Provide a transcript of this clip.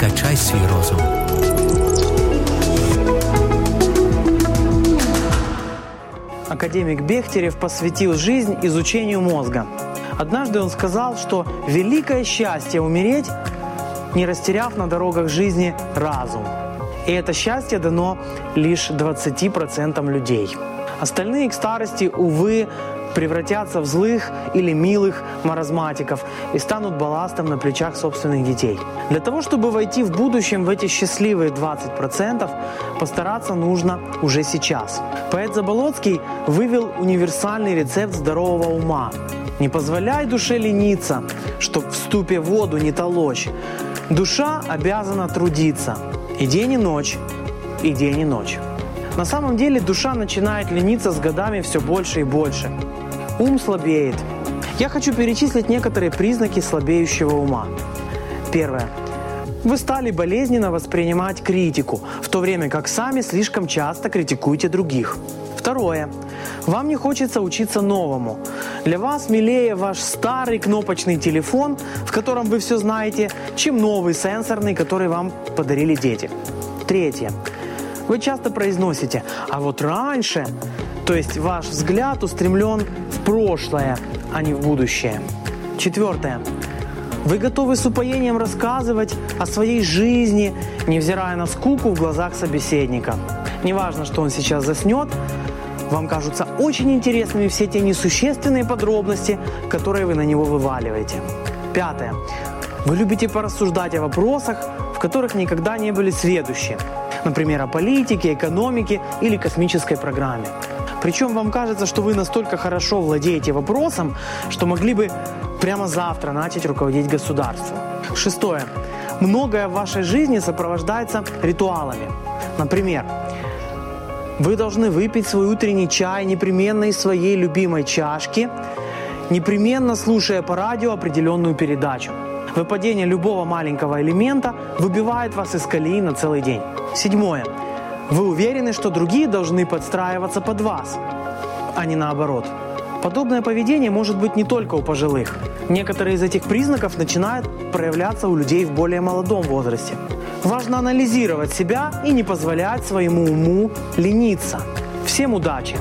Качай свій розум. Академик Бехтерев посвятил жизнь изучению мозга. Однажды он сказал, что великое счастье умереть, не растеряв на дорогах жизни разум. И это счастье дано лишь 20% людей. Остальные к старости, увы, превратятся в злых или милых маразматиков и станут балластом на плечах собственных детей. Для того, чтобы войти в будущем в эти счастливые 20%, постараться нужно уже сейчас. Поэт Заболоцкий вывел универсальный рецепт здорового ума. Не позволяй душе лениться, чтоб в ступе воду не толочь. Душа обязана трудиться. И день, и ночь, и день, и ночь. На самом деле душа начинает лениться с годами все больше и больше. Ум слабеет. Я хочу перечислить некоторые признаки слабеющего ума. Первое. Вы стали болезненно воспринимать критику, в то время как сами слишком часто критикуете других. Второе. Вам не хочется учиться новому. Для вас милее ваш старый кнопочный телефон, в котором вы все знаете, чем новый сенсорный, который вам подарили дети. Третье. Вы часто произносите «а вот раньше», то есть ваш взгляд устремлен в прошлое, а не в будущее. Четвертое. Вы готовы с упоением рассказывать о своей жизни, невзирая на скуку в глазах собеседника. Неважно, что он сейчас заснет, вам кажутся очень интересными все те несущественные подробности, которые вы на него вываливаете. Пятое. Вы любите порассуждать о вопросах, в которых никогда не были сведущи. Например, о политике, экономике или космической программе. Причем вам кажется, что вы настолько хорошо владеете вопросом, что могли бы прямо завтра начать руководить государством. Шестое. Многое в вашей жизни сопровождается ритуалами. Например, вы должны выпить свой утренний чай непременно из своей любимой чашки, непременно слушая по радио определенную передачу. Выпадение любого маленького элемента выбивает вас из колеи на целый день. Седьмое. Вы уверены, что другие должны подстраиваться под вас, а не наоборот. Подобное поведение может быть не только у пожилых. Некоторые из этих признаков начинают проявляться у людей в более молодом возрасте. Важно анализировать себя и не позволять своему уму лениться. Всем удачи!